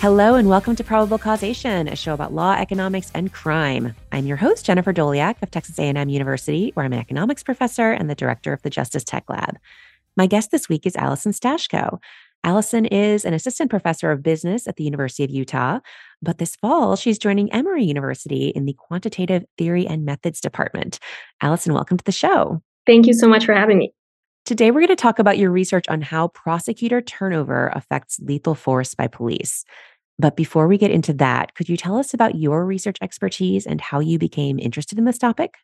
Hello, and welcome to Probable Causation, a show about law, economics, and crime. I'm your host, Jennifer Doleac of Texas A&M University, where I'm an economics professor and the director of the Justice Tech Lab. My guest this week is Allison Stashko. Allison is an assistant professor of business at the University of Utah, but this fall she's joining Emory University in the Quantitative Theory and Methods Department. Allison, welcome to the show. Thank you so much for having me. Today, we're going to talk about your research on how prosecutor turnover affects lethal force by police. But before we get into that, could you tell us about your research expertise and how you became interested in this topic?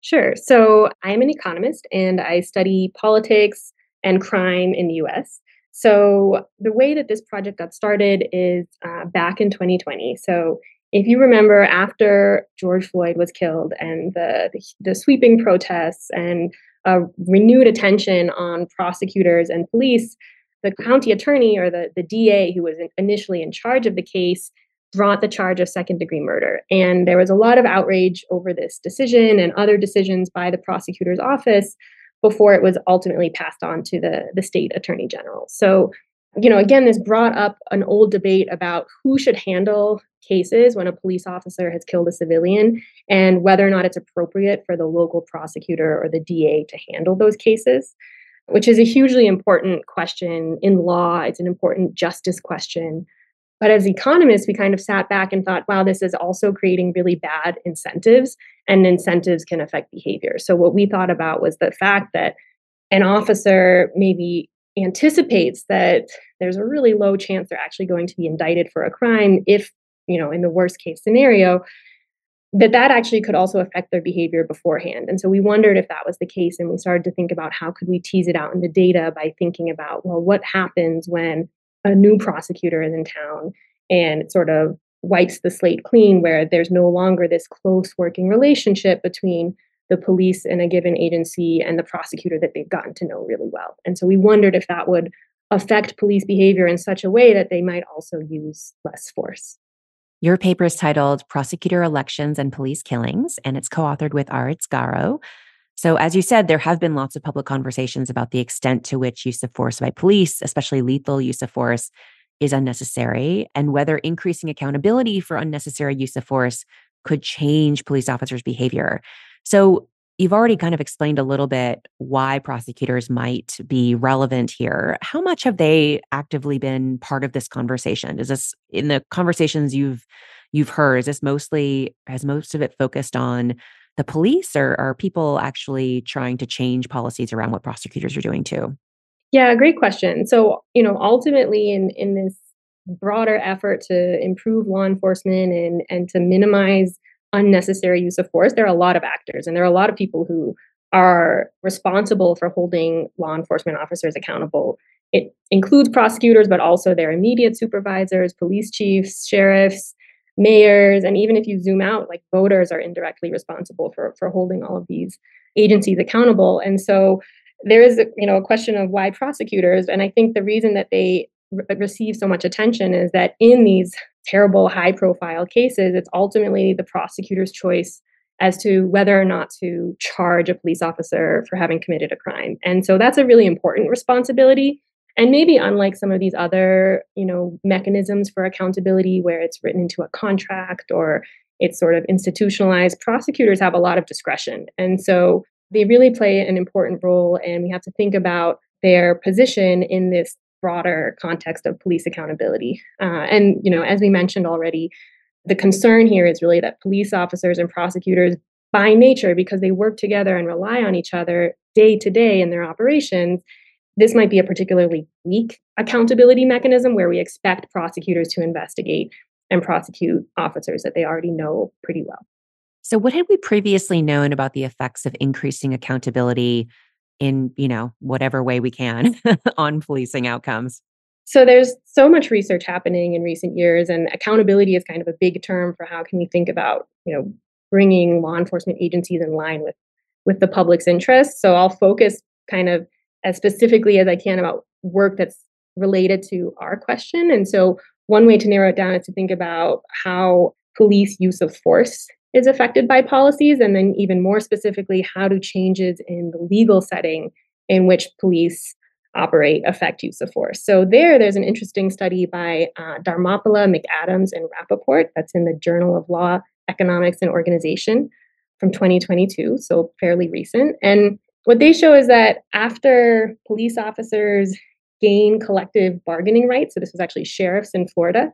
Sure. So, I'm an economist and I study politics and crime in the US. So, the way that this project got started is uh, back in 2020. So, if you remember, after George Floyd was killed and the, the, the sweeping protests and a renewed attention on prosecutors and police, the county attorney or the, the DA who was initially in charge of the case brought the charge of second degree murder. And there was a lot of outrage over this decision and other decisions by the prosecutor's office before it was ultimately passed on to the, the state attorney general. So, you know, again, this brought up an old debate about who should handle cases when a police officer has killed a civilian and whether or not it's appropriate for the local prosecutor or the DA to handle those cases which is a hugely important question in law. It's an important justice question. But as economists, we kind of sat back and thought, wow, this is also creating really bad incentives, and incentives can affect behavior. So, what we thought about was the fact that an officer maybe anticipates that there's a really low chance they're actually going to be indicted for a crime if, you know, in the worst case scenario, that that actually could also affect their behavior beforehand. And so we wondered if that was the case and we started to think about how could we tease it out in the data by thinking about well what happens when a new prosecutor is in town and sort of wipes the slate clean where there's no longer this close working relationship between the police in a given agency and the prosecutor that they've gotten to know really well. And so we wondered if that would affect police behavior in such a way that they might also use less force your paper is titled Prosecutor Elections and Police Killings, and it's co authored with Haritz Garro. So, as you said, there have been lots of public conversations about the extent to which use of force by police, especially lethal use of force, is unnecessary, and whether increasing accountability for unnecessary use of force could change police officers' behavior. So, You've already kind of explained a little bit why prosecutors might be relevant here. How much have they actively been part of this conversation? Is this in the conversations you've you've heard, is this mostly has most of it focused on the police or are people actually trying to change policies around what prosecutors are doing too? Yeah, great question. So, you know, ultimately in in this broader effort to improve law enforcement and and to minimize unnecessary use of force, there are a lot of actors and there are a lot of people who are responsible for holding law enforcement officers accountable. It includes prosecutors, but also their immediate supervisors, police chiefs, sheriffs, mayors, and even if you zoom out, like voters are indirectly responsible for, for holding all of these agencies accountable. And so there is, you know, a question of why prosecutors, and I think the reason that they re- receive so much attention is that in these terrible high profile cases, it's ultimately the prosecutor's choice as to whether or not to charge a police officer for having committed a crime. And so that's a really important responsibility. And maybe unlike some of these other, you know, mechanisms for accountability where it's written into a contract or it's sort of institutionalized, prosecutors have a lot of discretion. And so they really play an important role and we have to think about their position in this broader context of police accountability. Uh, and, you know, as we mentioned already, the concern here is really that police officers and prosecutors, by nature, because they work together and rely on each other day to day in their operations, this might be a particularly weak accountability mechanism where we expect prosecutors to investigate and prosecute officers that they already know pretty well. So, what had we previously known about the effects of increasing accountability in, you know, whatever way we can on policing outcomes? So there's so much research happening in recent years and accountability is kind of a big term for how can we think about, you know, bringing law enforcement agencies in line with with the public's interests. So I'll focus kind of as specifically as I can about work that's related to our question. And so one way to narrow it down is to think about how police use of force is affected by policies, and then even more specifically, how do changes in the legal setting in which police operate, affect use of force. So there, there's an interesting study by uh, Dharmapala, McAdams, and Rappaport that's in the Journal of Law, Economics, and Organization from 2022, so fairly recent. And what they show is that after police officers gain collective bargaining rights, so this was actually sheriffs in Florida,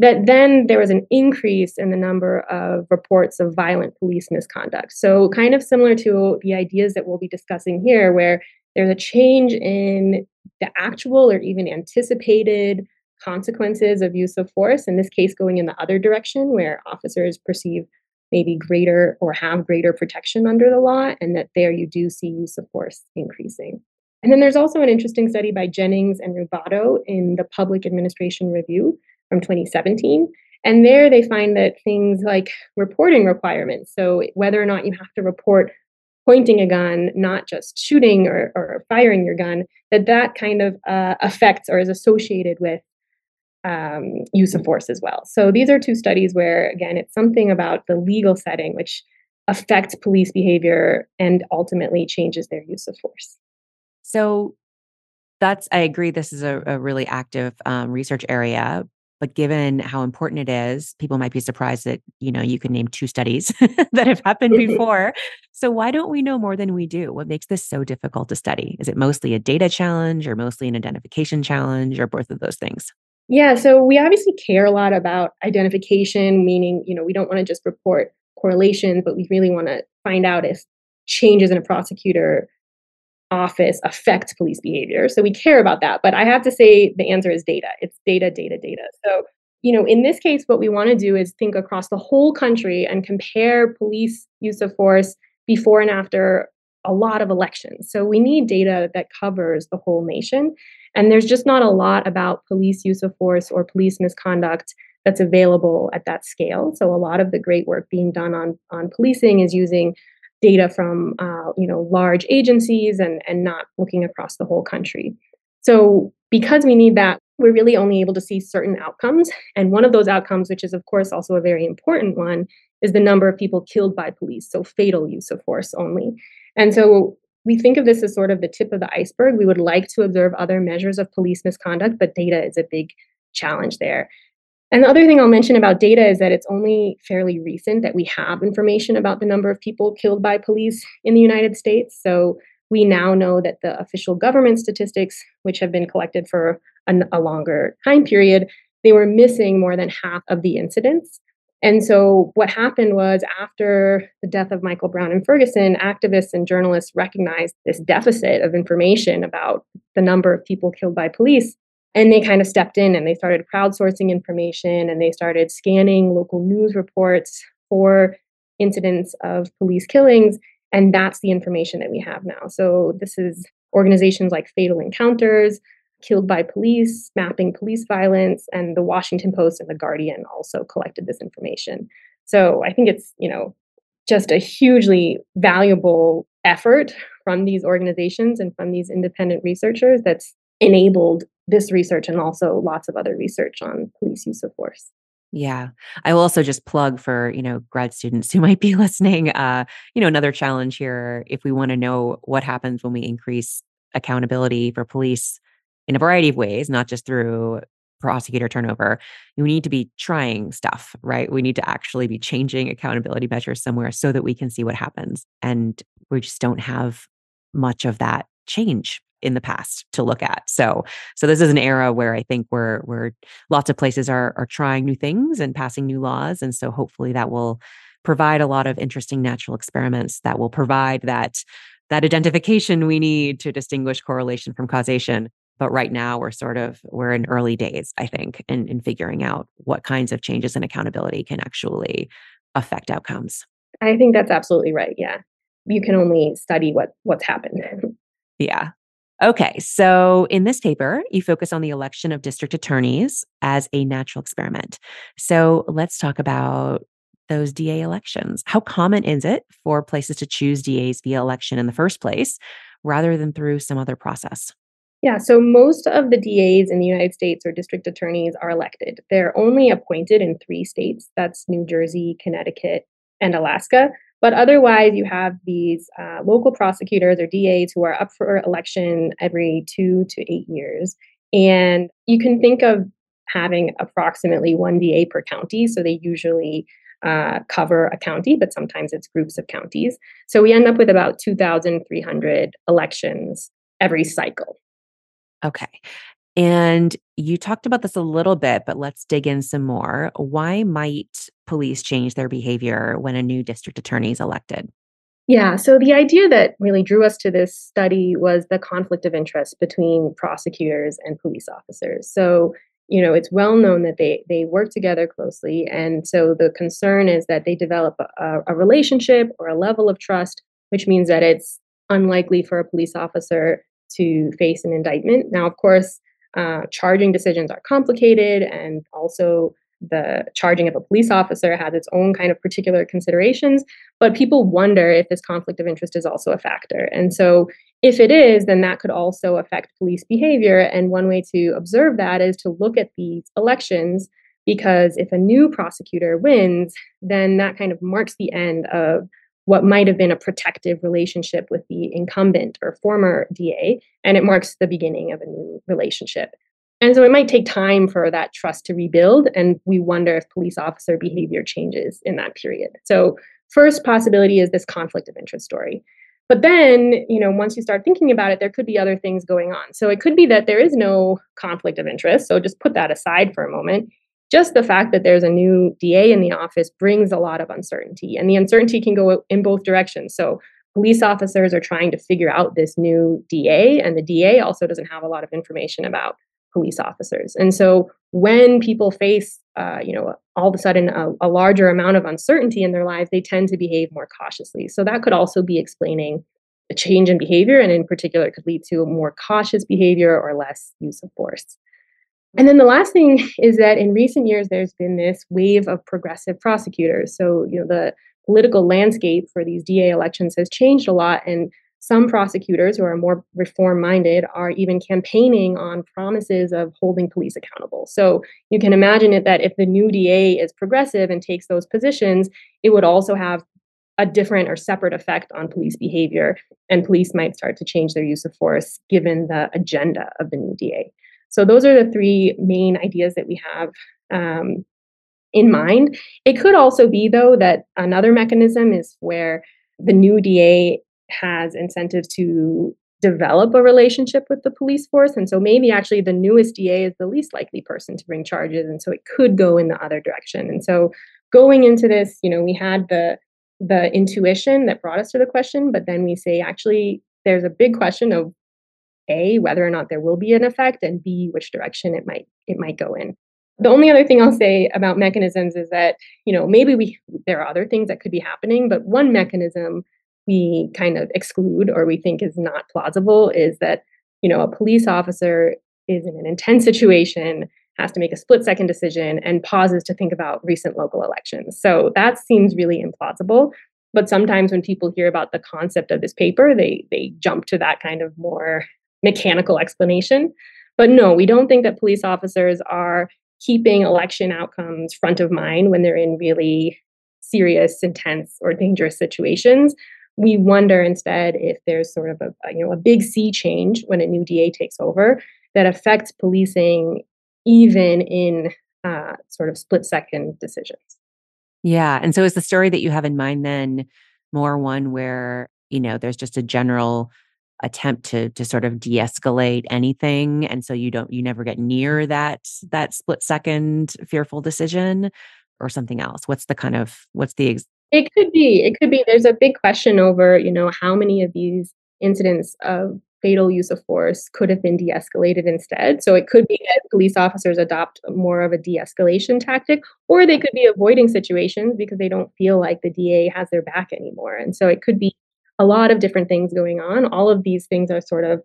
that then there was an increase in the number of reports of violent police misconduct. So, kind of similar to the ideas that we'll be discussing here, where there's a change in the actual or even anticipated consequences of use of force, in this case, going in the other direction, where officers perceive maybe greater or have greater protection under the law, and that there you do see use of force increasing. And then there's also an interesting study by Jennings and Rubado in the Public Administration Review from 2017. And there they find that things like reporting requirements, so whether or not you have to report pointing a gun, not just shooting or, or firing your gun, that that kind of uh, affects or is associated with um, use of force as well. So these are two studies where, again, it's something about the legal setting which affects police behavior and ultimately changes their use of force. So that's, I agree, this is a, a really active um, research area. But given how important it is, people might be surprised that, you know, you can name two studies that have happened mm-hmm. before. So why don't we know more than we do? What makes this so difficult to study? Is it mostly a data challenge or mostly an identification challenge or both of those things? Yeah, so we obviously care a lot about identification, meaning, you know, we don't want to just report correlations, but we really want to find out if changes in a prosecutor office affect police behavior. So we care about that. But I have to say the answer is data. It's data, data, data. So, you know, in this case, what we want to do is think across the whole country and compare police use of force before and after a lot of elections. So we need data that covers the whole nation. And there's just not a lot about police use of force or police misconduct that's available at that scale. So a lot of the great work being done on, on policing is using data from uh, you know large agencies and and not looking across the whole country. So because we need that, we're really only able to see certain outcomes. And one of those outcomes, which is of course also a very important one, is the number of people killed by police. So fatal use of force only. And so we think of this as sort of the tip of the iceberg. We would like to observe other measures of police misconduct, but data is a big challenge there. And the other thing I'll mention about data is that it's only fairly recent that we have information about the number of people killed by police in the United States. So we now know that the official government statistics, which have been collected for an, a longer time period, they were missing more than half of the incidents. And so, what happened was after the death of Michael Brown and Ferguson, activists and journalists recognized this deficit of information about the number of people killed by police. And they kind of stepped in and they started crowdsourcing information and they started scanning local news reports for incidents of police killings. And that's the information that we have now. So, this is organizations like Fatal Encounters, Killed by Police, Mapping Police Violence, and the Washington Post and the Guardian also collected this information. So, I think it's, you know, just a hugely valuable effort from these organizations and from these independent researchers that's enabled this research and also lots of other research on police use of force. Yeah. I will also just plug for, you know, grad students who might be listening, uh, you know, another challenge here if we want to know what happens when we increase accountability for police in a variety of ways, not just through prosecutor turnover, you need to be trying stuff, right? We need to actually be changing accountability measures somewhere so that we can see what happens. And we just don't have much of that change in the past to look at. So so this is an era where I think we're we're lots of places are are trying new things and passing new laws. And so hopefully that will provide a lot of interesting natural experiments that will provide that that identification we need to distinguish correlation from causation. But right now we're sort of we're in early days, I think, in, in figuring out what kinds of changes in accountability can actually affect outcomes. I think that's absolutely right. Yeah. You can only study what what's happened. Yeah. Okay, so in this paper, you focus on the election of district attorneys as a natural experiment. So let's talk about those DA elections. How common is it for places to choose DAs via election in the first place rather than through some other process? Yeah, so most of the DAs in the United States or district attorneys are elected. They're only appointed in three states that's New Jersey, Connecticut, and Alaska. But otherwise, you have these uh, local prosecutors or DAs who are up for election every two to eight years. And you can think of having approximately one DA per county. So they usually uh, cover a county, but sometimes it's groups of counties. So we end up with about 2,300 elections every cycle. Okay. And you talked about this a little bit, but let's dig in some more. Why might police change their behavior when a new district attorney is elected? Yeah, so the idea that really drew us to this study was the conflict of interest between prosecutors and police officers. So, you know, it's well known that they they work together closely, and so the concern is that they develop a, a relationship or a level of trust, which means that it's unlikely for a police officer to face an indictment. Now, of course, uh, charging decisions are complicated, and also the charging of a police officer has its own kind of particular considerations. But people wonder if this conflict of interest is also a factor. And so, if it is, then that could also affect police behavior. And one way to observe that is to look at these elections, because if a new prosecutor wins, then that kind of marks the end of what might have been a protective relationship with the incumbent or former DA, and it marks the beginning of a new relationship. And so it might take time for that trust to rebuild, and we wonder if police officer behavior changes in that period. So, first possibility is this conflict of interest story. But then, you know, once you start thinking about it, there could be other things going on. So it could be that there is no conflict of interest. So just put that aside for a moment just the fact that there's a new DA in the office brings a lot of uncertainty, and the uncertainty can go in both directions. So, police officers are trying to figure out this new DA, and the DA also doesn't have a lot of information about police officers. And so, when people face, uh, you know, all of a sudden a, a larger amount of uncertainty in their lives, they tend to behave more cautiously. So, that could also be explaining a change in behavior, and in particular, it could lead to more cautious behavior or less use of force. And then the last thing is that in recent years, there's been this wave of progressive prosecutors. So, you know, the political landscape for these DA elections has changed a lot. And some prosecutors who are more reform minded are even campaigning on promises of holding police accountable. So you can imagine it that if the new DA is progressive and takes those positions, it would also have a different or separate effect on police behavior, and police might start to change their use of force given the agenda of the new DA. So those are the three main ideas that we have um, in mind. It could also be, though, that another mechanism is where the new DA has incentives to develop a relationship with the police force. And so maybe actually the newest DA is the least likely person to bring charges. And so it could go in the other direction. And so going into this, you know, we had the the intuition that brought us to the question, but then we say actually there's a big question of a whether or not there will be an effect and b which direction it might it might go in. The only other thing i'll say about mechanisms is that you know maybe we there are other things that could be happening but one mechanism we kind of exclude or we think is not plausible is that you know a police officer is in an intense situation has to make a split second decision and pauses to think about recent local elections. So that seems really implausible but sometimes when people hear about the concept of this paper they they jump to that kind of more mechanical explanation. But no, we don't think that police officers are keeping election outcomes front of mind when they're in really serious, intense, or dangerous situations. We wonder instead if there's sort of a, you know a big sea change when a new DA takes over that affects policing even in uh, sort of split second decisions. Yeah, and so is the story that you have in mind then more one where you know there's just a general attempt to to sort of de-escalate anything and so you don't you never get near that that split second fearful decision or something else? What's the kind of what's the ex- it could be it could be there's a big question over you know how many of these incidents of fatal use of force could have been de-escalated instead. So it could be that police officers adopt more of a de-escalation tactic or they could be avoiding situations because they don't feel like the da has their back anymore. And so it could be a lot of different things going on. All of these things are sort of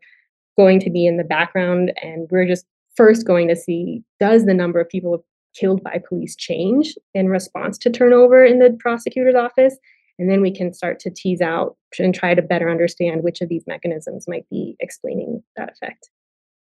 going to be in the background, and we're just first going to see does the number of people killed by police change in response to turnover in the prosecutor's office? And then we can start to tease out and try to better understand which of these mechanisms might be explaining that effect.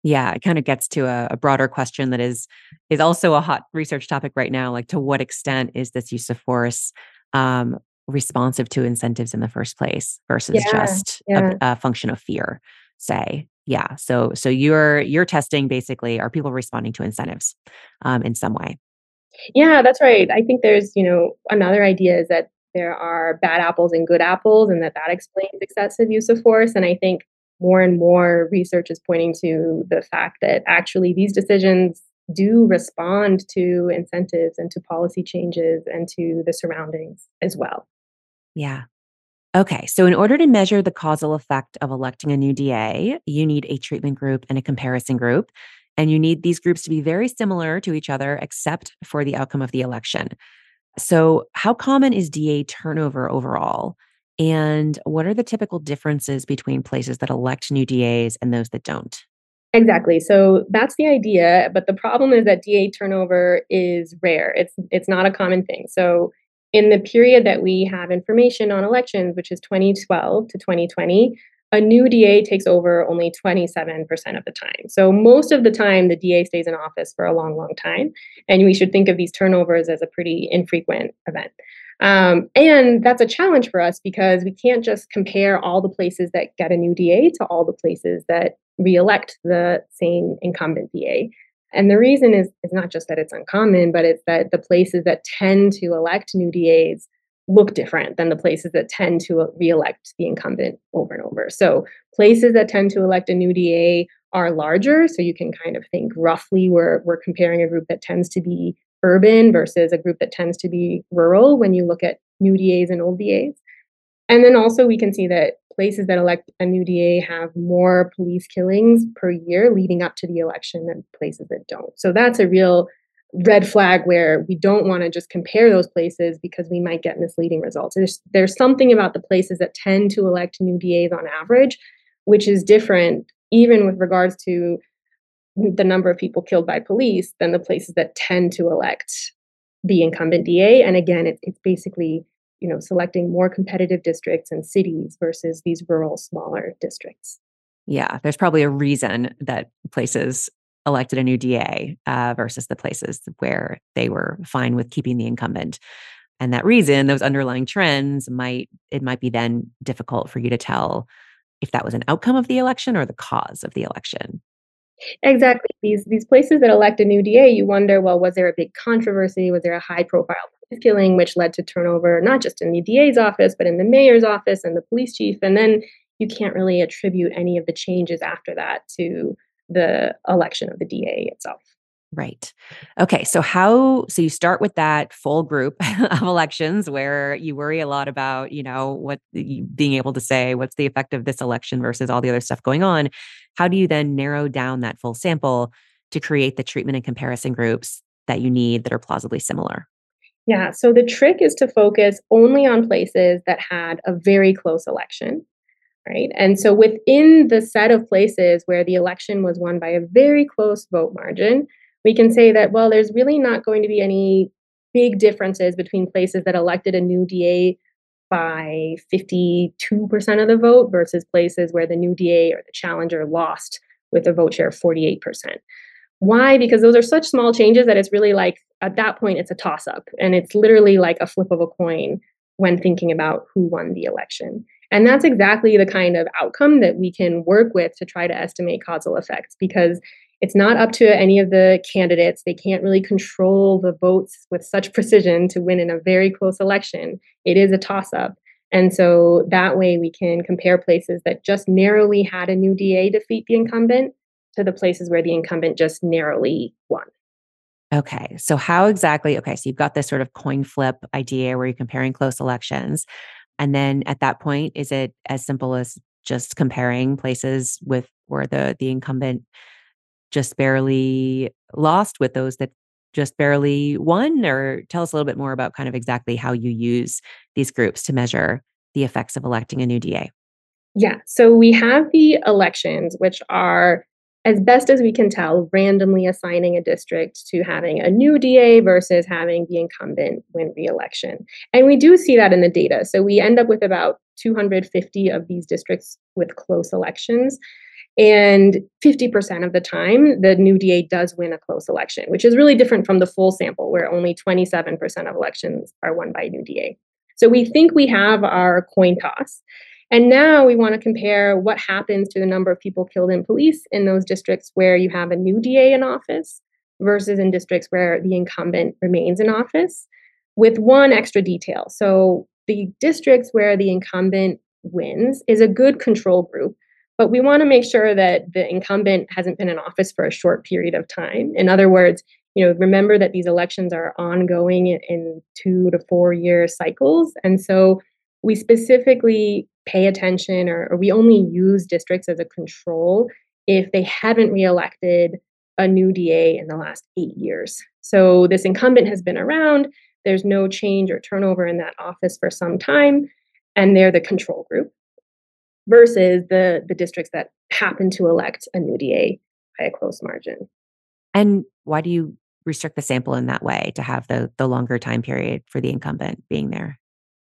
Yeah, it kind of gets to a, a, broader question that is is also a hot research topic right now. Like, to what extent is this use of force um, responsive to incentives in the first place versus Yeah, just a, a function of fear say yeah so so you're you're testing basically are people responding to incentives um, in some way Yeah, that's right. I think there's, you know, another idea is that there are bad apples and good apples, and that that explains excessive use of force. And I think more and more research is pointing to the fact that actually these decisions do respond to incentives and to policy changes and to the surroundings as well. Yeah okay so in order to measure the causal effect of electing a new da you need a treatment group and a comparison group and you need these groups to be very similar to each other except for the outcome of the election So, how common is DA turnover overall? And what are the typical differences between places that elect new DAs and those that don't? Exactly. So that's the idea, but the problem is that DA turnover is rare. It's it's not a common thing. So in the period that we have information on elections, which is 2012 to 2020, a new DA takes over only 27% of the time. So most of the time the DA stays in office for a long long time, and we should think of these turnovers as a pretty infrequent event. Um, and that's a challenge for us because we can't just compare all the places that get a new DA to all the places that reelect the same incumbent DA. And the reason is, is not just that it's uncommon, but it's that the places that tend to elect new DAs look different than the places that tend to reelect the incumbent over and over. So places that tend to elect a new DA are larger. So you can kind of think roughly we're, we're comparing a group that tends to be urban versus a group that tends to be rural when you look at new DAs and old DAs. And then also we can see that places that elect a new DA have more police killings per year leading up to the election than places that don't. So that's a real red flag where we don't want to just compare those places because we might get misleading results. There's there's something about the places that tend to elect new DAs on average, which is different even with regards to the number of people killed by police than the places that tend to elect the incumbent DA. And again, it, it's basically you know selecting more competitive districts and cities versus these rural smaller districts. Yeah, there's probably a reason that places elected a new DA uh, versus the places where they were fine with keeping the incumbent. And that reason, those underlying trends might, it might be then difficult for you to tell if that was an outcome of the election or the cause of the election. Exactly. These these places that elect a new DA, you wonder, well, was there a big controversy? Was there a high profile killing which led to turnover, not just in the DA's office, but in the mayor's office and the police chief? And then you can't really attribute any of the changes after that to the election of the DA itself. Right. Okay. So, how, so you start with that full group of elections where you worry a lot about, you know, what being able to say, what's the effect of this election versus all the other stuff going on. How do you then narrow down that full sample to create the treatment and comparison groups that you need that are plausibly similar? Yeah, so the trick is to focus only on places that had a very close election, right? And so within the set of places where the election was won by a very close vote margin, we can say that, well, there's really not going to be any big differences between places that elected a new DA by 52% of the vote versus places where the new DA or the challenger lost with a vote share of 48%. Why? Because those are such small changes that it's really like at that point it's a toss up and it's literally like a flip of a coin when thinking about who won the election. And that's exactly the kind of outcome that we can work with to try to estimate causal effects because it's not up to any of the candidates. They can't really control the votes with such precision to win in a very close election. It is a toss up. And so that way we can compare places that just narrowly had a new DA defeat the incumbent to the places where the incumbent just narrowly won. Okay. So, how exactly? Okay. So, you've got this sort of coin flip idea where you're comparing close elections. And then at that point, is it as simple as just comparing places with where the the incumbent just barely lost with those that just barely won? Or tell us a little bit more about kind of exactly how you use these groups to measure the effects of electing a new DA. Yeah. So we have the elections, which are, as best as we can tell, randomly assigning a district to having a new DA versus having the incumbent win re-election. And we do see that in the data. So we end up with about 250 of these districts with close elections. And 50% of the time, the new DA does win a close election, which is really different from the full sample, where only 27% of elections are won by new DA. So we think we have our coin toss. And now we want to compare what happens to the number of people killed in police in those districts where you have a new DA in office versus in districts where the incumbent remains in office with one extra detail. So the districts where the incumbent wins is a good control group, but we want to make sure that the incumbent hasn't been in office for a short period of time. In other words, you know, remember that these elections are ongoing in, two to four year cycles. And so we specifically pay attention or, or we only use districts as a control if they haven't reelected a new DA in the last eight years. So this incumbent has been around, there's no change or turnover in that office for some time, and they're the control group versus the, the districts that happen to elect a new DA by a close margin. And why do you restrict the sample in that way to have the, the longer time period for the incumbent being there?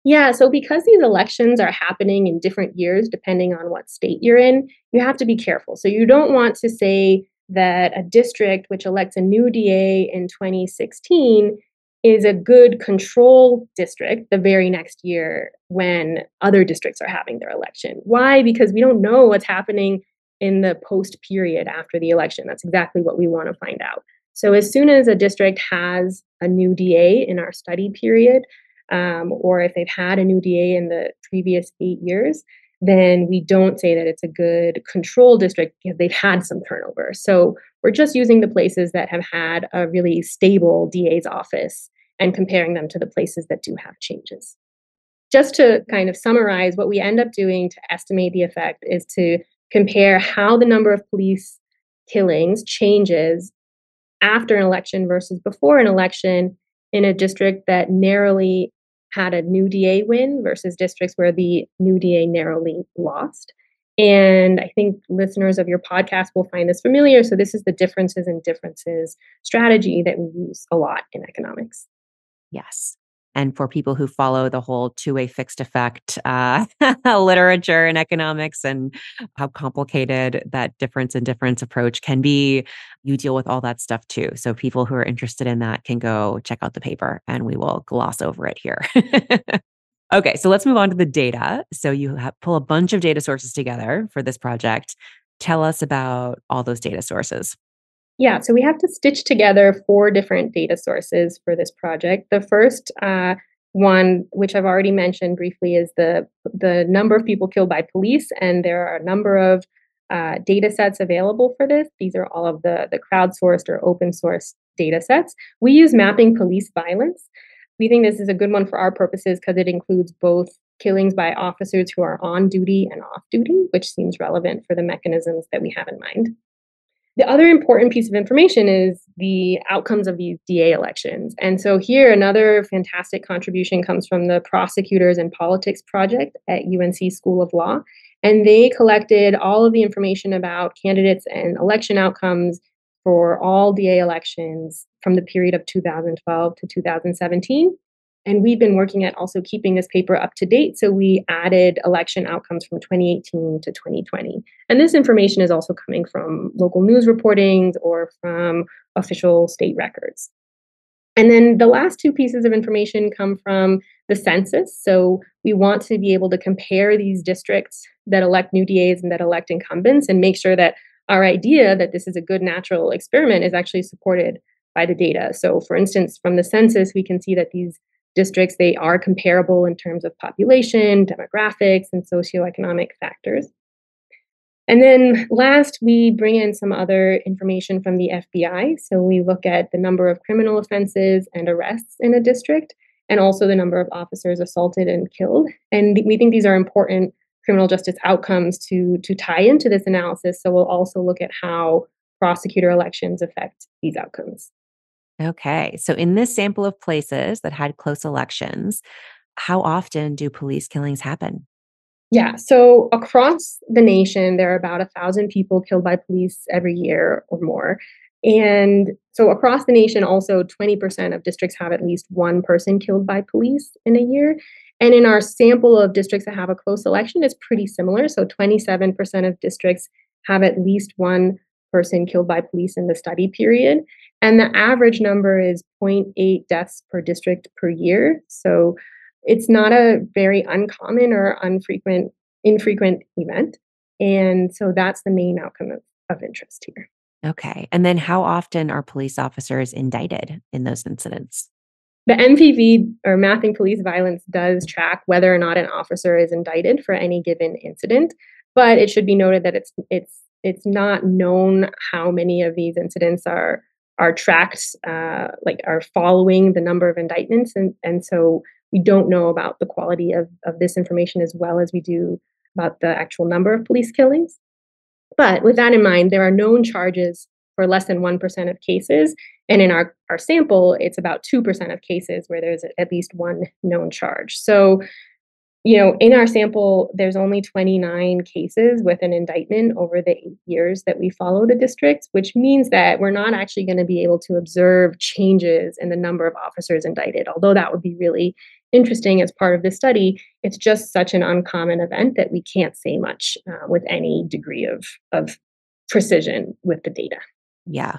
Yeah, so because these elections are happening in different years, depending on what state you're in, you have to be careful. So you don't want to say that a district which elects a new DA in 2016 is a good control district the very next year when other districts are having their election. Why? Because we don't know what's happening in the post period after the election. That's exactly what we want to find out. So, as soon as a district has a new DA in our study period, um, or if they've had a new DA in the previous eight years, then we don't say that it's a good control district because they've had some turnover. So we're just using the places that have had a really stable DA's office and comparing them to the places that do have changes. Just to kind of summarize, what we end up doing to estimate the effect is to compare how the number of police killings changes after an election versus before an election in a district that narrowly had a new DA win versus districts where the new DA narrowly lost. And I think listeners of your podcast will find this familiar. So, this is the differences in differences strategy that we use a lot in economics. Yes. And for people who follow the whole two way fixed effect uh, literature in economics and how complicated that difference and difference approach can be, you deal with all that stuff too. So people who are interested in that can go check out the paper and we will gloss over it here. okay, so let's move on to the data. So you have, pull a bunch of data sources together for this project. Tell us about all those data sources. Yeah, so we have to stitch together four different data sources for this project. The first uh, one, which I've already mentioned briefly, is the the number of people killed by police, and there are a number of uh, data sets available for this. These are all of the the crowdsourced or open source data sets. We use mapping police violence. We think this is a good one for our purposes because it includes both killings by officers who are on duty and off duty, which seems relevant for the mechanisms that we have in mind. The other important piece of information is the outcomes of these DA elections. And so here, another fantastic contribution comes from the Prosecutors and Politics Project at UNC School of Law. And they collected all of the information about candidates and election outcomes for all DA elections from the period of 2012 to 2017. And we've been working at also keeping this paper up to date. So we added election outcomes from 2018 to 2020. And this information is also coming from local news reportings or from official state records. And then the last two pieces of information come from the census. So we want to be able to compare these districts that elect new DAs and that elect incumbents and make sure that our idea that this is a good natural experiment is actually supported by the data. So, for instance, from the census, we can see that these districts, they are comparable in terms of population, demographics, and socioeconomic factors. And then last, we bring in some other information from the FBI. So we look at the number of criminal offenses and arrests in a district, and also the number of officers assaulted and killed. And we think these are important criminal justice outcomes to, to tie into this analysis. So we'll also look at how prosecutor elections affect these outcomes. Okay. So, in this sample of places that had close elections, how often do police killings happen? Yeah. So, across the nation, there are about a thousand people killed by police every year or more. And so, across the nation, also 20% of districts have at least one person killed by police in a year. And in our sample of districts that have a close election, it's pretty similar. So, 27% of districts have at least one person killed by police in the study period. And the average number is 0.8 deaths per district per year. So it's not a very uncommon or unfrequent, infrequent event. And so that's the main outcome of, of interest here. Okay. And then how often are police officers indicted in those incidents? The MPV or Mapping Police Violence does track whether or not an officer is indicted for any given incident, but it should be noted that it's it's it's not known how many of these incidents are are tracked uh, like are following the number of indictments and and so we don't know about the quality of, of this information as well as we do about the actual number of police killings. But with that in mind there are known charges for less than 1% of cases and in our, our sample it's about 2% of cases where there's at least one known charge. So you know, in our sample, there's only 29 cases with an indictment over the eight years that we follow the districts, which means that we're not actually going to be able to observe changes in the number of officers indicted. Although that would be really interesting as part of this study, it's just such an uncommon event that we can't say much uh, with any degree of, of precision with the data. Yeah.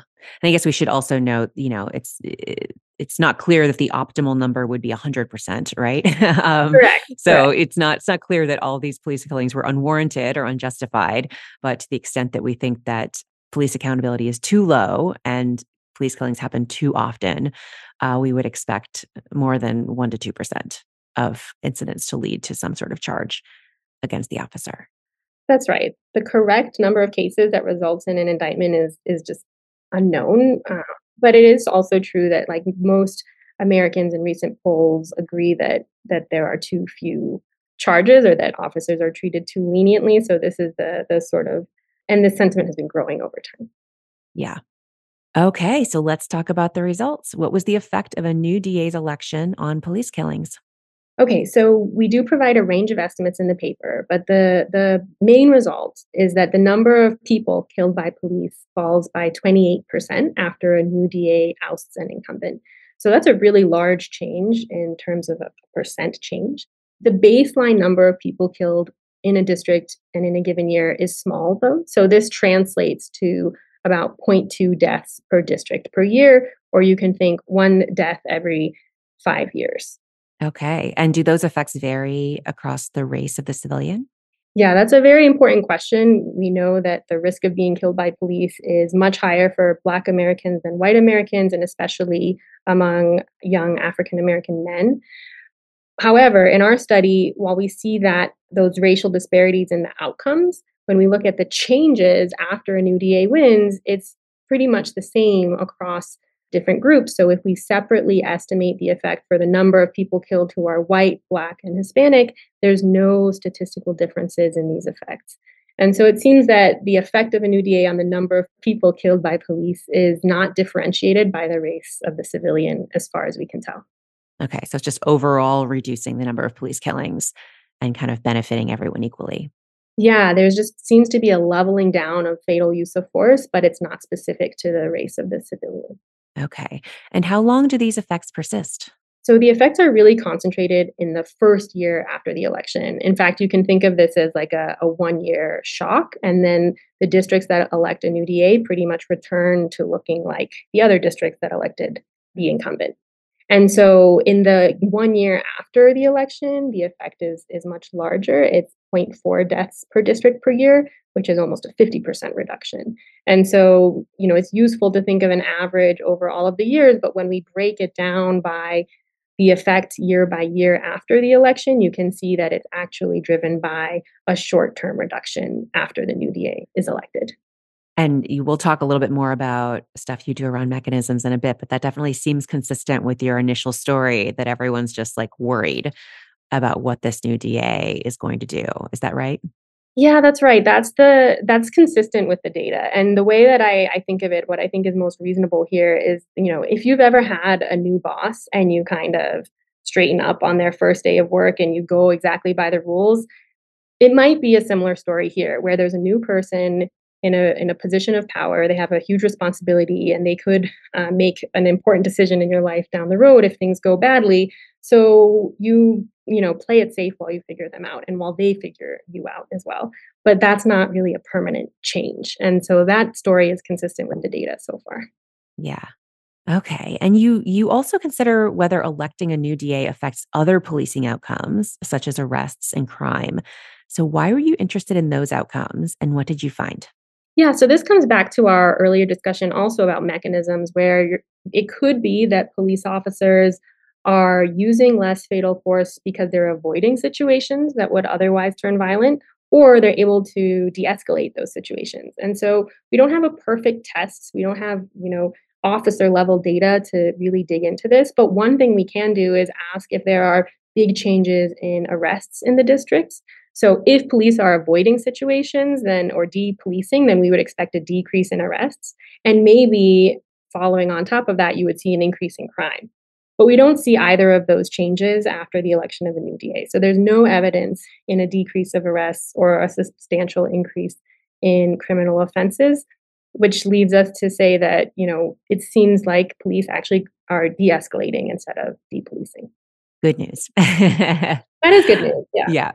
And I guess we should also note, you know, it's it's not clear that the optimal number would be 100%, right? um, Correct. So Correct. it's not it's not clear that all these police killings were unwarranted or unjustified, but to the extent that we think that police accountability is too low and police killings happen too often, uh, we would expect more than 1 to 2% of incidents to lead to some sort of charge against the officer. That's right. The correct number of cases that results in an indictment is is just unknown. Uh, but it is also true that like most Americans in recent polls agree that that there are too few charges or that officers are treated too leniently. So this is the the sort of and this sentiment has been growing over time. Yeah. Okay, so let's talk about the results. What was the effect of a new DA's election on police killings? Okay, so we do provide a range of estimates in the paper, but the, the main result is that the number of people killed by police falls by 28% after a new DA ousts an incumbent. So that's a really large change in terms of a percent change. The baseline number of people killed in a district and in a given year is small, though. So this translates to about 0.2 deaths per district per year, or you can think one death every five years. Okay. And do those effects vary across the race of the civilian? Yeah, that's a very important question. We know that the risk of being killed by police is much higher for Black Americans than white Americans, and especially among young African American men. However, in our study, while we see that those racial disparities in the outcomes, when we look at the changes after a new DA wins, it's pretty much the same across different groups. So if we separately estimate the effect for the number of people killed who are white, black, and Hispanic, there's no statistical differences in these effects. And so it seems that the effect of a new DA on the number of people killed by police is not differentiated by the race of the civilian, as far as we can tell. Okay, so it's just overall reducing the number of police killings and kind of benefiting everyone equally. Yeah, there's just seems to be a leveling down of fatal use of force, but it's not specific to the race of the civilian. Okay. And how long do these effects persist? So the effects are really concentrated in the first year after the election. In fact, you can think of this as like a, a one year shock. And then the districts that elect a new DA pretty much return to looking like the other districts that elected the incumbent. And so in the one year after the election, the effect is, is much larger. It's 0.4 deaths per district per year, which is almost a 50% reduction. And so, you know, it's useful to think of an average over all of the years, but when we break it down by the effect year by year after the election, you can see that it's actually driven by a short term reduction after the new DA is elected. And you will talk a little bit more about stuff you do around mechanisms in a bit, but that definitely seems consistent with your initial story that everyone's just like worried about what this new DA is going to do. Is that right? Yeah, that's right. That's the that's consistent with the data. And the way that I, I think of it, what I think is most reasonable here is, you know, if you've ever had a new boss and you kind of straighten up on their first day of work and you go exactly by the rules, it might be a similar story here where there's a new person in a in a position of power. They have a huge responsibility, and they could uh, make an important decision in your life down the road if things go badly. So you you know play it safe while you figure them out, and while they figure you out as well. But that's not really a permanent change, and so that story is consistent with the data so far. Yeah. Okay. And you you also consider whether electing a new DA affects other policing outcomes such as arrests and crime. So why were you interested in those outcomes and what did you find? Yeah, so this comes back to our earlier discussion also about mechanisms where it could be that police officers are using less fatal force because they're avoiding situations that would otherwise turn violent, or they're able to de escalate those situations. And so we don't have a perfect test. We don't have, you know, officer level data to really dig into this. But one thing we can do is ask if there are big changes in arrests in the districts. So if police are avoiding situations then or de-policing, then we would expect a decrease in arrests. And maybe following on top of that, you would see an increase in crime. But we don't see either of those changes after the election of a new DA. So there's no evidence in a decrease of arrests or a substantial increase in criminal offenses, which leads us to say that, you know, it seems like police actually are de-escalating instead of de-policing. Good news. that is good news. Yeah. Yeah.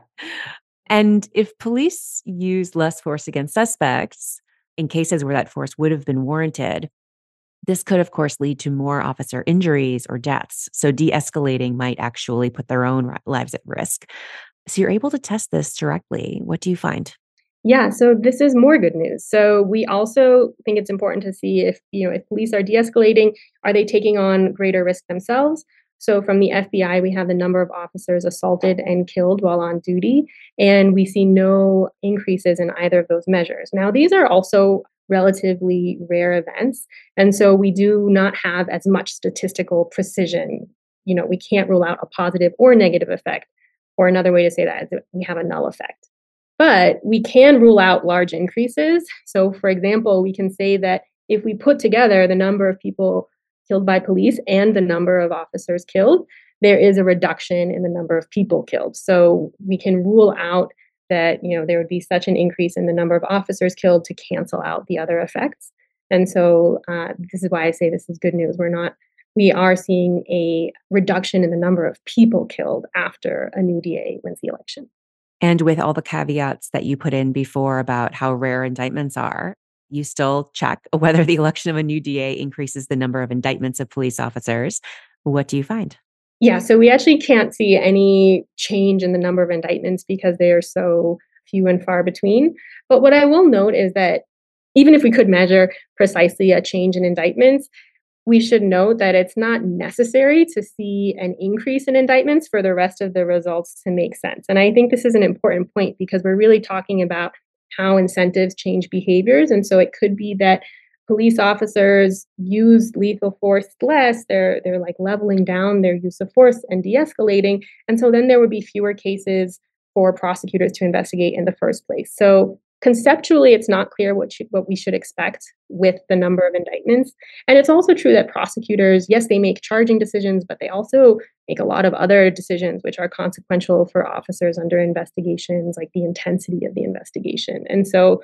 And if police use less force against suspects in cases where that force would have been warranted, this could, of course, lead to more officer injuries or deaths. So de escalating might actually put their own lives at risk. So you're able to test this directly. What do you find? Yeah, so this is more good news. So we also think it's important to see if, you know, if police are de-escalating, are they taking on greater risk themselves? So, from the FBI, we have the number of officers assaulted and killed while on duty, and we see no increases in either of those measures. Now, these are also relatively rare events, and so we do not have as much statistical precision. You know, we can't rule out a positive or negative effect, or another way to say that is that we have a null effect. But we can rule out large increases. So, for example, we can say that if we put together the number of people killed by police and the number of officers killed, there is a reduction in the number of people killed. So we can rule out that you know there would be such an increase in the number of officers killed to cancel out the other effects. And so uh, this is why I say this is good news. We're not we are seeing a reduction in the number of people killed after a new DA wins the election. And with all the caveats that you put in before about how rare indictments are, you still check whether the election of a new DA increases the number of indictments of police officers. What do you find? Yeah, so we actually can't see any change in the number of indictments because they are so few and far between. But what I will note is that even if we could measure precisely a change in indictments, we should note that it's not necessary to see an increase in indictments for the rest of the results to make sense. And I think this is an important point because we're really talking about how incentives change behaviors. And so it could be that police officers use lethal force less they're they're like leveling down their use of force and de-escalating and so then there would be fewer cases for prosecutors to investigate in the first place. So conceptually it's not clear what what we should expect with the number of indictments and it's also true that prosecutors yes they make charging decisions but they also make a lot of other decisions which are consequential for officers under investigations like the intensity of the investigation and so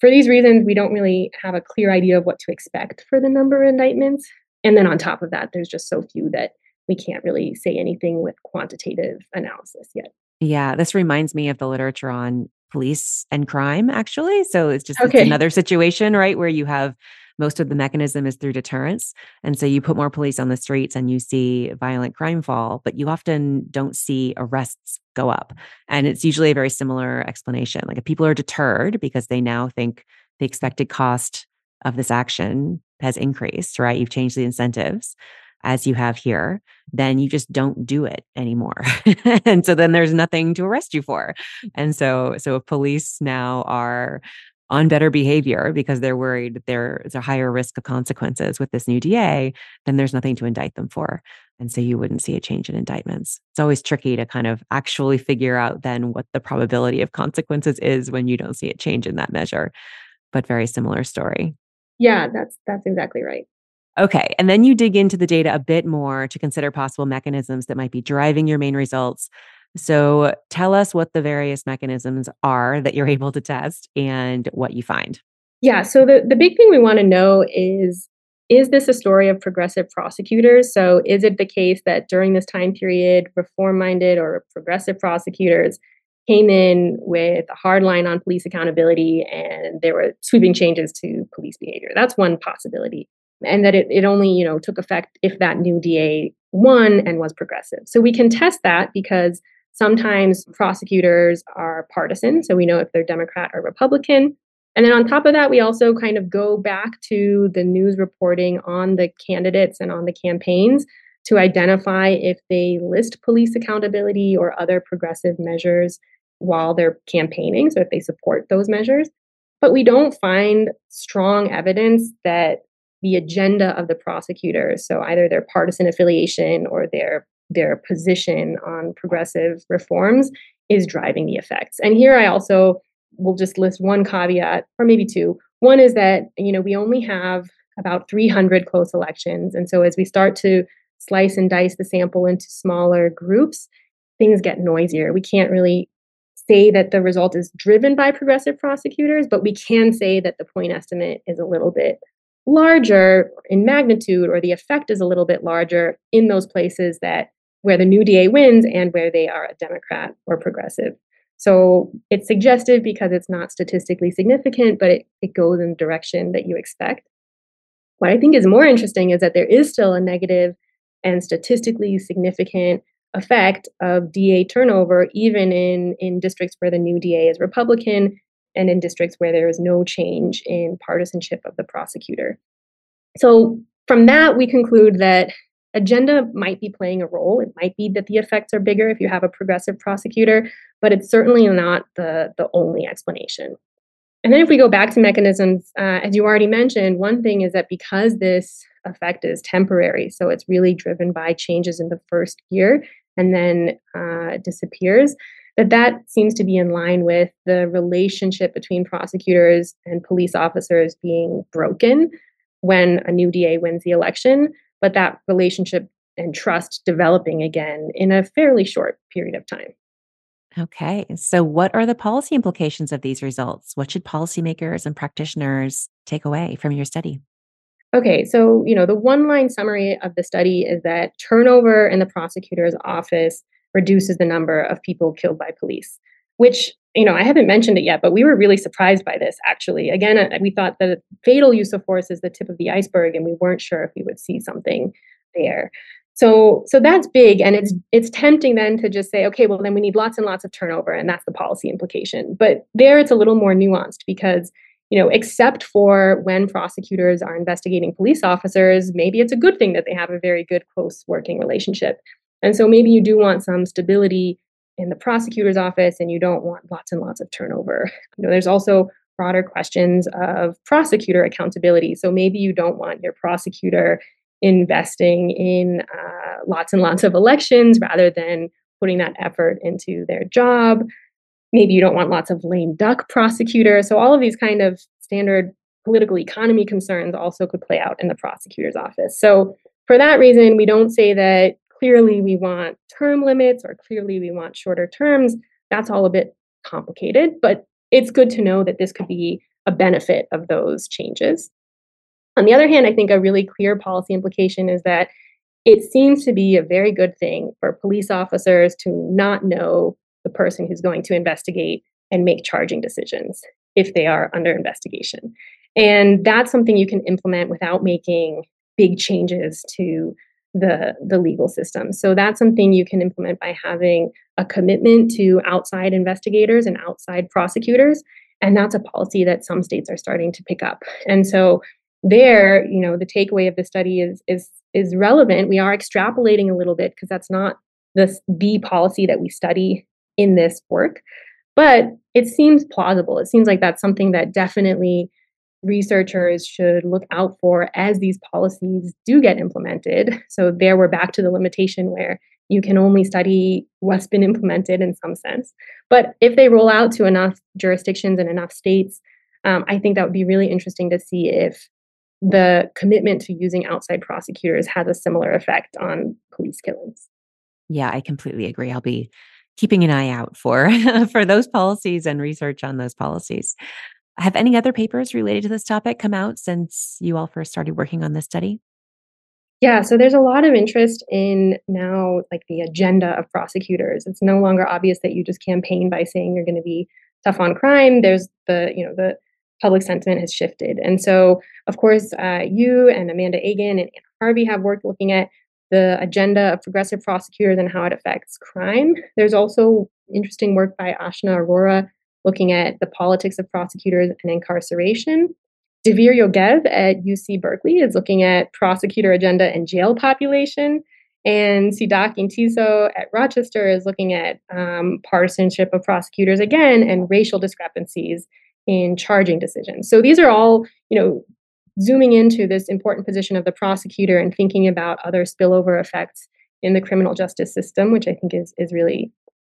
for these reasons we don't really have a clear idea of what to expect for the number of indictments and then on top of that there's just so few that we can't really say anything with quantitative analysis yet yeah, this reminds me of the literature on police and crime, actually. So it's just okay. it's another situation, right? Where you have most of the mechanism is through deterrence. And so you put more police on the streets and you see violent crime fall, but you often don't see arrests go up. And it's usually a very similar explanation. Like if people are deterred because they now think the expected cost of this action has increased, right? You've changed the incentives as you have here, then you just don't do it anymore. and so then there's nothing to arrest you for. And so so if police now are on better behavior because they're worried that there's a higher risk of consequences with this new DA, then there's nothing to indict them for. And so you wouldn't see a change in indictments. It's always tricky to kind of actually figure out then what the probability of consequences is when you don't see it change in that measure. But very similar story. Yeah, that's that's exactly right. Okay. And then you dig into the data a bit more to consider possible mechanisms that might be driving your main results. So tell us what the various mechanisms are that you're able to test and what you find. Yeah. So the, the big thing we want to know is is this a story of progressive prosecutors? So is it the case that during this time period, reform minded or progressive prosecutors came in with a hard line on police accountability and there were sweeping changes to police behavior? That's one possibility. and that it, it only you know took effect if that new DA won and was progressive. So we can test that because sometimes prosecutors are partisan, so we know if they're Democrat or Republican. And then on top of that, we also kind of go back to the news reporting on the candidates and on the campaigns to identify if they list police accountability or other progressive measures while they're campaigning, so if they support those measures. But we don't find strong evidence that the agenda of the prosecutors, so either their partisan affiliation or their their position on progressive reforms, is driving the effects. And here I also will just list one caveat, or maybe two. One is that you know we only have about 300 close elections, and so as we start to slice and dice the sample into smaller groups, things get noisier. We can't really say that the result is driven by progressive prosecutors, but we can say that the point estimate is a little bit larger in magnitude or the effect is a little bit larger in those places that where the new DA wins and where they are a Democrat or progressive. So it's suggestive because it's not statistically significant, but it, it goes in the direction that you expect. What I think is more interesting is that there is still a negative and statistically significant effect of DA turnover, even in, in districts where the new DA is Republican and in districts where there is no change in partisanship of the prosecutor. So, from that, we conclude that agenda might be playing a role. It might be that the effects are bigger if you have a progressive prosecutor, but it's certainly not the, the only explanation. And then, if we go back to mechanisms, uh, as you already mentioned, one thing is that because this effect is temporary, so it's really driven by changes in the first year and then uh, disappears, that that seems to be in line with the relationship between prosecutors and police officers being broken when a new DA wins the election, but that relationship and trust developing again in a fairly short period of time. Okay. So, what are the policy implications of these results? What should policymakers and practitioners take away from your study? Okay, so you know the one-line summary of the study is that turnover in the prosecutor's office reduces the number of people killed by police, which you know I haven't mentioned it yet, but we were really surprised by this. Actually, again, uh, we thought that fatal use of force is the tip of the iceberg, and we weren't sure if we would see something there. So, so that's big, and it's it's tempting then to just say, okay, well then we need lots and lots of turnover, and that's the policy implication. But there, it's a little more nuanced because you know, except for when prosecutors are investigating police officers, maybe it's a good thing that they have a very good close working relationship. And so maybe you do want some stability in the prosecutor's office and you don't want lots and lots of turnover. You know, there's also broader questions of prosecutor accountability. So maybe you don't want your prosecutor investing in uh, lots and lots of elections rather than putting that effort into their job. Maybe you don't want lots of lame duck prosecutors. So all of these kind of standard political economy concerns also could play out in the prosecutor's office. So for that reason, we don't say that clearly we want term limits or clearly we want shorter terms. That's all a bit complicated, but it's good to know that this could be a benefit of those changes. On the other hand, I think a really clear policy implication is that it seems to be a very good thing for police officers to not know the person who's going to investigate and make charging decisions if they are under investigation. And that's something you can implement without making big changes to the, the legal system. So that's something you can implement by having a commitment to outside investigators and outside prosecutors. And that's a policy that some states are starting to pick up. And so there, you know, the takeaway of the study is is is relevant. We are extrapolating a little bit because that's not the the policy that we study in this work. But it seems plausible. It seems like that's something that definitely researchers should look out for as these policies do get implemented. So, there we're back to the limitation where you can only study what's been implemented in some sense. But if they roll out to enough jurisdictions and enough states, um, I think that would be really interesting to see if the commitment to using outside prosecutors has a similar effect on police killings. Yeah, I completely agree. I'll be keeping an eye out for for those policies and research on those policies. Have any other papers related to this topic come out since you all first started working on this study? Yeah, so there's a lot of interest in now like the agenda of prosecutors. It's no longer obvious that you just campaign by saying you're going to be tough on crime. There's the, you know, the public sentiment has shifted. And so, of course, uh, you and Amanda Agan Anna Harvey have worked looking at the agenda of progressive prosecutors and how it affects crime. There's also interesting work by Ashna Arora looking at the politics of prosecutors and incarceration. Dvir Yogev at UC Berkeley is looking at prosecutor agenda and jail population. And Sidak Yntiso at Rochester is looking at um, partisanship of prosecutors again and racial discrepancies in charging decisions. So these are all, you know, zooming into this important position of the prosecutor and thinking about other spillover effects in the criminal justice system, which I think is is really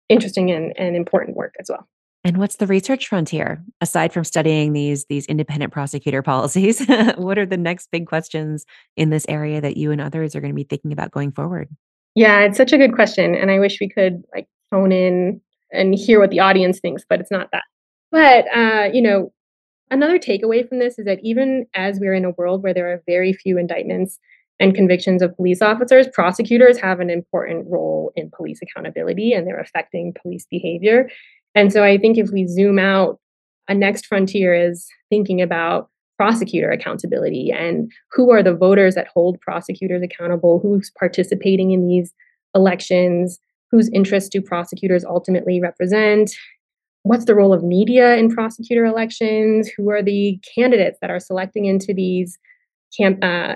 interesting and, and important work as well. And what's the research frontier aside from studying these these independent prosecutor policies? what are the next big questions in this area that you and others are going to be thinking about going forward? Yeah, it's such a good question, and I wish we could like hone in and hear what the audience thinks, but it's not that. But uh, you know, another takeaway from this is that even as we're in a world where there are very few indictments and convictions of police officers, prosecutors have an important role in police accountability and they're affecting police behavior. And so I think if we zoom out, a next frontier is thinking about prosecutor accountability and who are the voters that hold prosecutors accountable, who's participating in these elections, whose interests do prosecutors ultimately represent, what's the role of media in prosecutor elections, who are the candidates that are selecting into these camp, uh,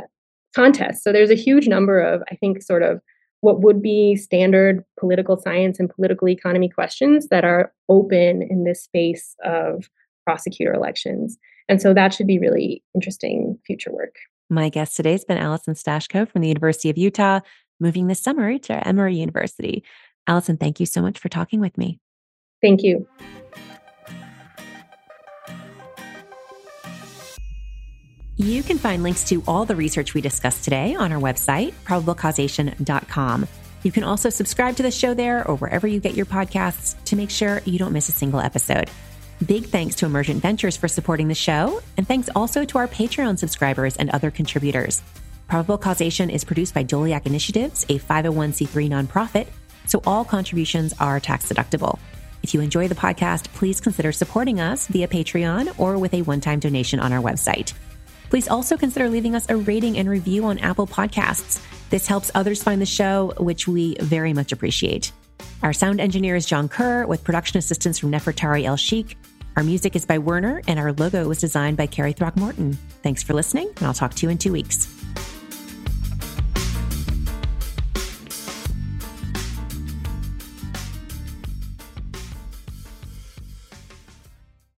contests. So there's a huge number of, I think, sort of what would be standard political science and political economy questions that are open in this space of prosecutor elections. And so that should be really interesting future work. My guest today has been Allison Stashko from the University of Utah, moving this summer to Emory University. Allison, thank you so much for talking with me. Thank you. You can find links to all the research we discussed today on our website, probablecausation.com. You can also subscribe to the show there or wherever you get your podcasts to make sure you don't miss a single episode. Big thanks to Emergent Ventures for supporting the show, and thanks also to our Patreon subscribers and other contributors. Probable Causation is produced by Doleac Initiatives, a 501c3 nonprofit, so all contributions are tax deductible. If you enjoy the podcast, please consider supporting us via Patreon or with a one time donation on our website. Please also consider leaving us a rating and review on Apple Podcasts. This helps others find the show, which we very much appreciate. Our sound engineer is John Kerr, with production assistance from Nefertari El Sheikh. Our music is by Werner, and our logo was designed by Carrie Throckmorton. Thanks for listening, and I'll talk to you in two weeks.